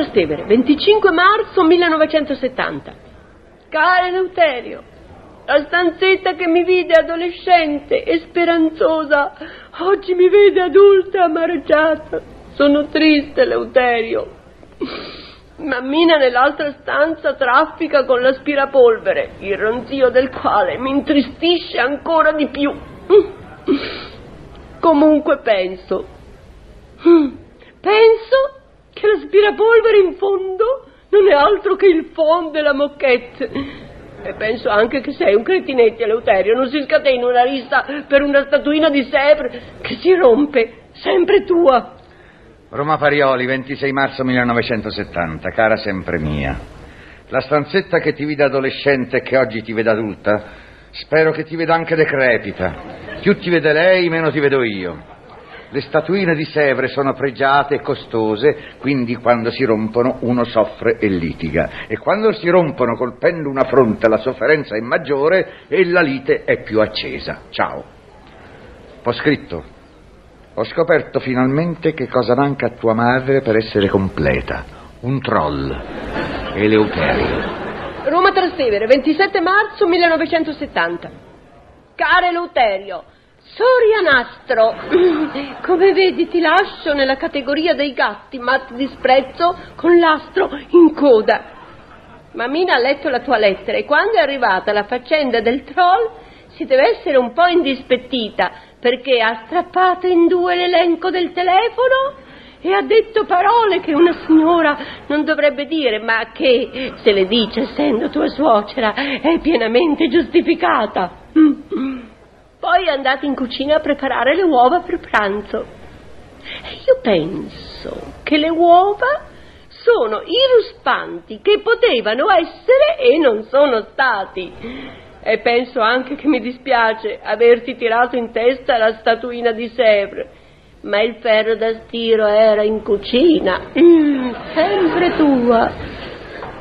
Trastevere, 25 marzo 1970. Caro Eleuterio, la stanzetta che mi vide adolescente e speranzosa, oggi mi vede adulta e amareggiata. Sono triste, Eleuterio. Mammina nell'altra stanza traffica con l'aspirapolvere, il ronzio del quale mi intristisce ancora di più. Comunque penso. Penso che l'aspirapolvere in fondo non è altro che il phon della moquette. E penso anche che sei un cretinetti, Eleuterio, non si scatena una rissa per una statuina di Sèvres che si rompe, sempre tua. Roma Parioli, 26 marzo 1970, cara sempre mia. La stanzetta che ti vede adolescente e che oggi ti vede adulta, spero che ti veda anche decrepita. Più ti vede lei, meno ti vedo io. Le statuine di Sèvres sono pregiate e costose, quindi quando si rompono uno soffre e litiga. E quando si rompono colpendo una fronte la sofferenza è maggiore e la lite è più accesa. Ciao. Ho scritto. Ho scoperto finalmente che cosa manca a tua madre per essere completa. Un troll. Eleuterio. Roma Trastevere, 27 marzo 1970. Caro Eleuterio, Sorianastro, come vedi ti lascio nella categoria dei gatti, ma ti disprezzo con l'astro in coda. Mammina ha letto la tua lettera e quando è arrivata la faccenda del troll si deve essere un po' indispettita perché ha strappato in due l'elenco del telefono e ha detto parole che una signora non dovrebbe dire, ma che, se le dice essendo tua suocera, è pienamente giustificata. Poi è andata in cucina a preparare le uova per pranzo. E io penso che le uova sono i ruspanti che potevano essere e non sono stati. E penso anche che mi dispiace averti tirato in testa la statuina di Sèvres, ma il ferro da stiro era in cucina. Mm, sempre tua.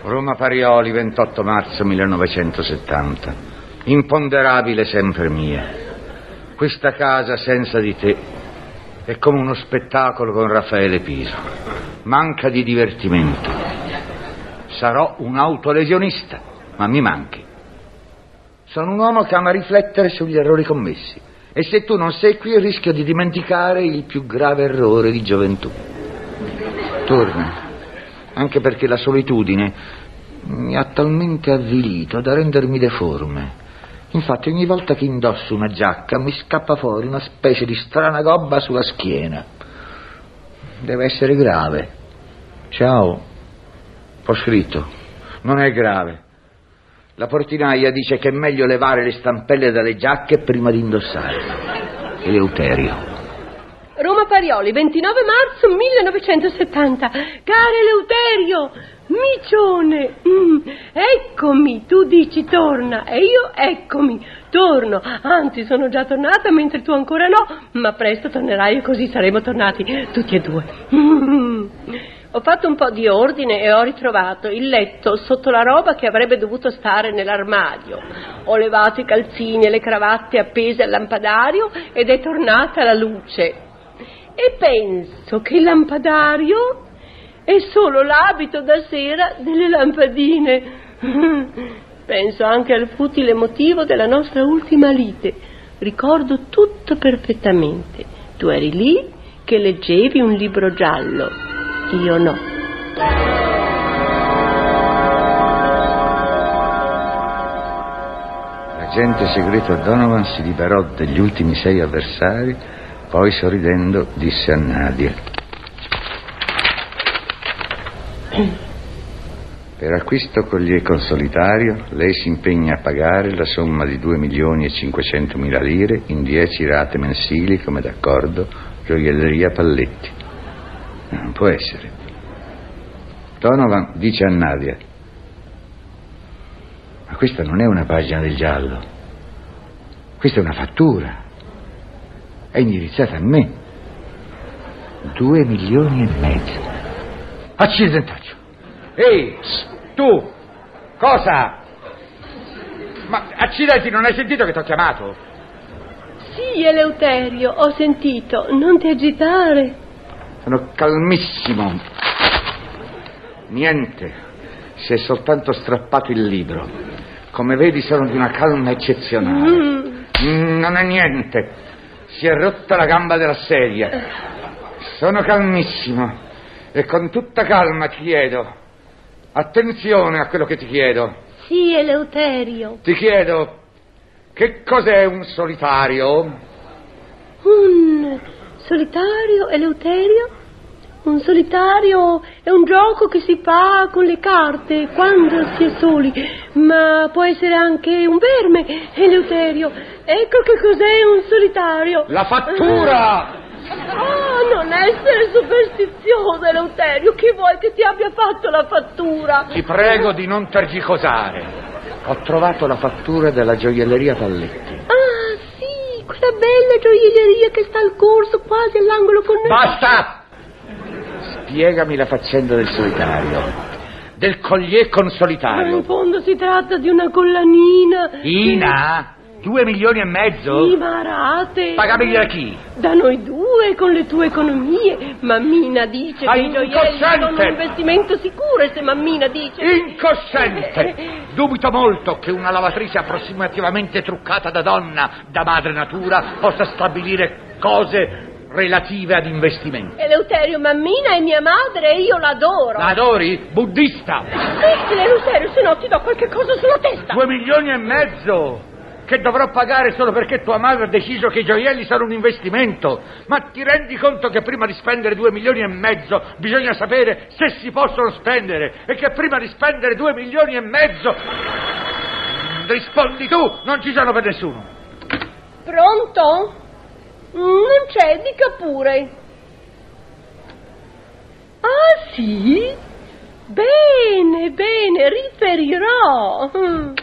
Roma Parioli, 28 marzo 1970. Imponderabile sempre mia. Questa casa senza di te è come uno spettacolo con Raffaele Piso. Manca di divertimento. Sarò un autolesionista, ma mi manchi. Sono un uomo che ama riflettere sugli errori commessi. E se tu non sei qui rischio di dimenticare il più grave errore di gioventù. Torna, anche perché la solitudine mi ha talmente avvilito da rendermi deforme. Infatti ogni volta che indosso una giacca mi scappa fuori una specie di strana gobba sulla schiena. Deve essere grave. Ciao. Ho scritto. Non è grave. La portinaia dice che è meglio levare le stampelle dalle giacche prima di indossarle. Eleuterio. Parioli, 29 marzo 1970. Caro Eleuterio, micione, mm, eccomi, tu dici torna e io eccomi, torno. Anzi, sono già tornata mentre tu ancora no, ma presto tornerai e così saremo tornati tutti e due. Ho fatto un po' di ordine e ho ritrovato il letto sotto la roba che avrebbe dovuto stare nell'armadio. Ho levato i calzini e le cravatte appese al lampadario ed è tornata la luce. E penso che il lampadario è solo l'abito da sera delle lampadine. Penso anche al futile motivo della nostra ultima lite. Ricordo tutto perfettamente. Tu eri lì che leggevi un libro giallo, io no. L'agente segreto Donovan si liberò degli ultimi sei avversari, poi sorridendo disse a Nadia. Per acquisto collier consolitario lei si impegna a pagare la somma di 2 milioni e 500 mila lire in 10 rate mensili come d'accordo, gioielleria Palletti. Non può essere. Donovan dice a Nadia, ma questa non è una pagina del giallo, questa è una fattura, è indirizzata a me. Due milioni e mezzo. Accidentaccio. Ehi, tu, cosa? Ma accidenti, non hai sentito che ti ho chiamato? Sì, Eleuterio, ho sentito. Non ti agitare. Sono calmissimo. Niente, si è soltanto strappato il libro. Come vedi sono di una calma eccezionale. Mm. Mm, non è niente. Si è rotta la gamba della sedia. Sono calmissimo e con tutta calma ti chiedo. Attenzione a quello che ti chiedo. Sì, Eleuterio. Ti chiedo che cos'è un solitario? Un solitario, Eleuterio? Un solitario è un gioco che si fa con le carte quando si è soli, ma può essere anche un verme, Eleuterio. Ecco che cos'è un solitario. La fattura! Oh, non essere superstizioso, Eleuterio. Chi vuoi che ti abbia fatto la fattura? Ti prego di non tergicosare. Ho trovato la fattura della gioielleria Palletti. Ah, sì, quella bella gioielleria che sta al corso, quasi all'angolo con... Basta! Spiegami la faccenda del solitario. Del collier con Ma solitario. in fondo si tratta di una collanina. Ina? Due milioni e mezzo? Sì, ma rate. Pagabili da chi? Da noi due, con le tue economie. Mammina dice Ma che i gioielli sono un investimento sicuro e se Mammina dice... Incosciente! Dubito molto che una lavatrice approssimativamente truccata da donna, da madre natura, possa stabilire cose relative ad investimenti. Eleuterio, Mammina è mia madre e io l'adoro. La adori? Buddista! Smettila, Eleuterio, se no ti do qualche cosa sulla testa. Due milioni e mezzo! Che dovrò pagare solo perché tua madre ha deciso che i gioielli sono un investimento. Ma ti rendi conto che prima di spendere due milioni e mezzo bisogna sapere se si possono spendere e che prima di spendere due milioni e mezzo rispondi tu, non ci sono per nessuno. Pronto? Mm, Non c'è, dica pure. Ah, sì? Bene, bene, riferirò. Mm.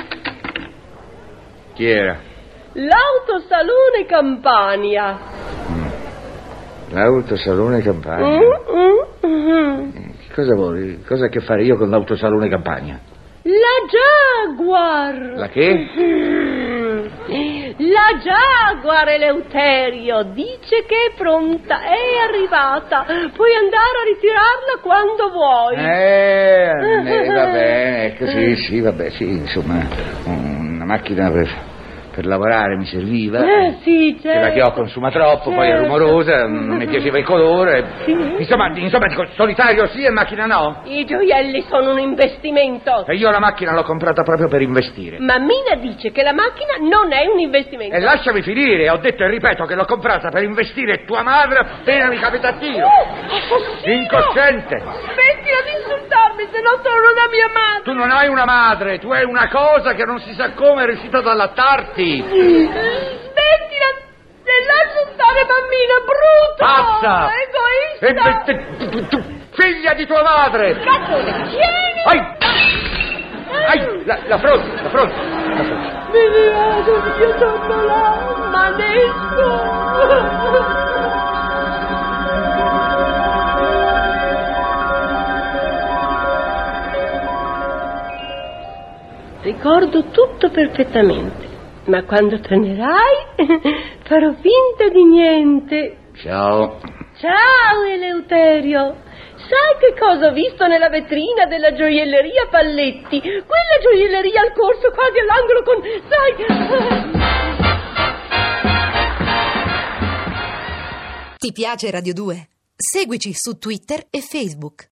Chi era? L'autosalone Campania. L'autosalone Campania. Mm, mm, mm. Che cosa vuoi? Cosa ha a che fare io con l'autosalone Campania? La Jaguar. La che? La Jaguar, Eleuterio, dice che è pronta, è arrivata. Puoi andare a ritirarla quando vuoi. Eh, eh, va bene, ecco, sì, sì, vabbè, sì, insomma, una macchina per, per lavorare mi serviva. Eh, sì, certo. Quella che ho consuma troppo, poi è Certo. rumorosa, non mi piaceva il colore. Sì. Insomma, insomma, dico, solitario sì e macchina no. I gioielli sono un investimento. E io la macchina l'ho comprata proprio per investire. Mammina dice che la macchina non è un investimento. E lasciami finire, ho detto e ripeto che l'ho comprata per investire tua madre appena mi capita a tiro. Oh! Incosciente! Smettila di insultarmi, se no sono una mia madre. Tu non hai una madre, tu hai una cosa che non si sa come è riuscita ad allattarti. Smettila e lascia stare mammina, brutto! Pazza! Egoista! E te- tu, figlia di tua madre! Cazzo, tieni! Ai! Ai! La, la fronte, la fronte! La fronte. Mi vado, io sono là, manesco! Ricordo tutto perfettamente, ma quando tornerai farò finta di niente. Ciao. Ciao Eleuterio! Sai che cosa ho visto nella vetrina della gioielleria Palletti? Quella gioielleria al corso quasi all'angolo con... sai... Ti piace Radio 2? Seguici su Twitter e Facebook.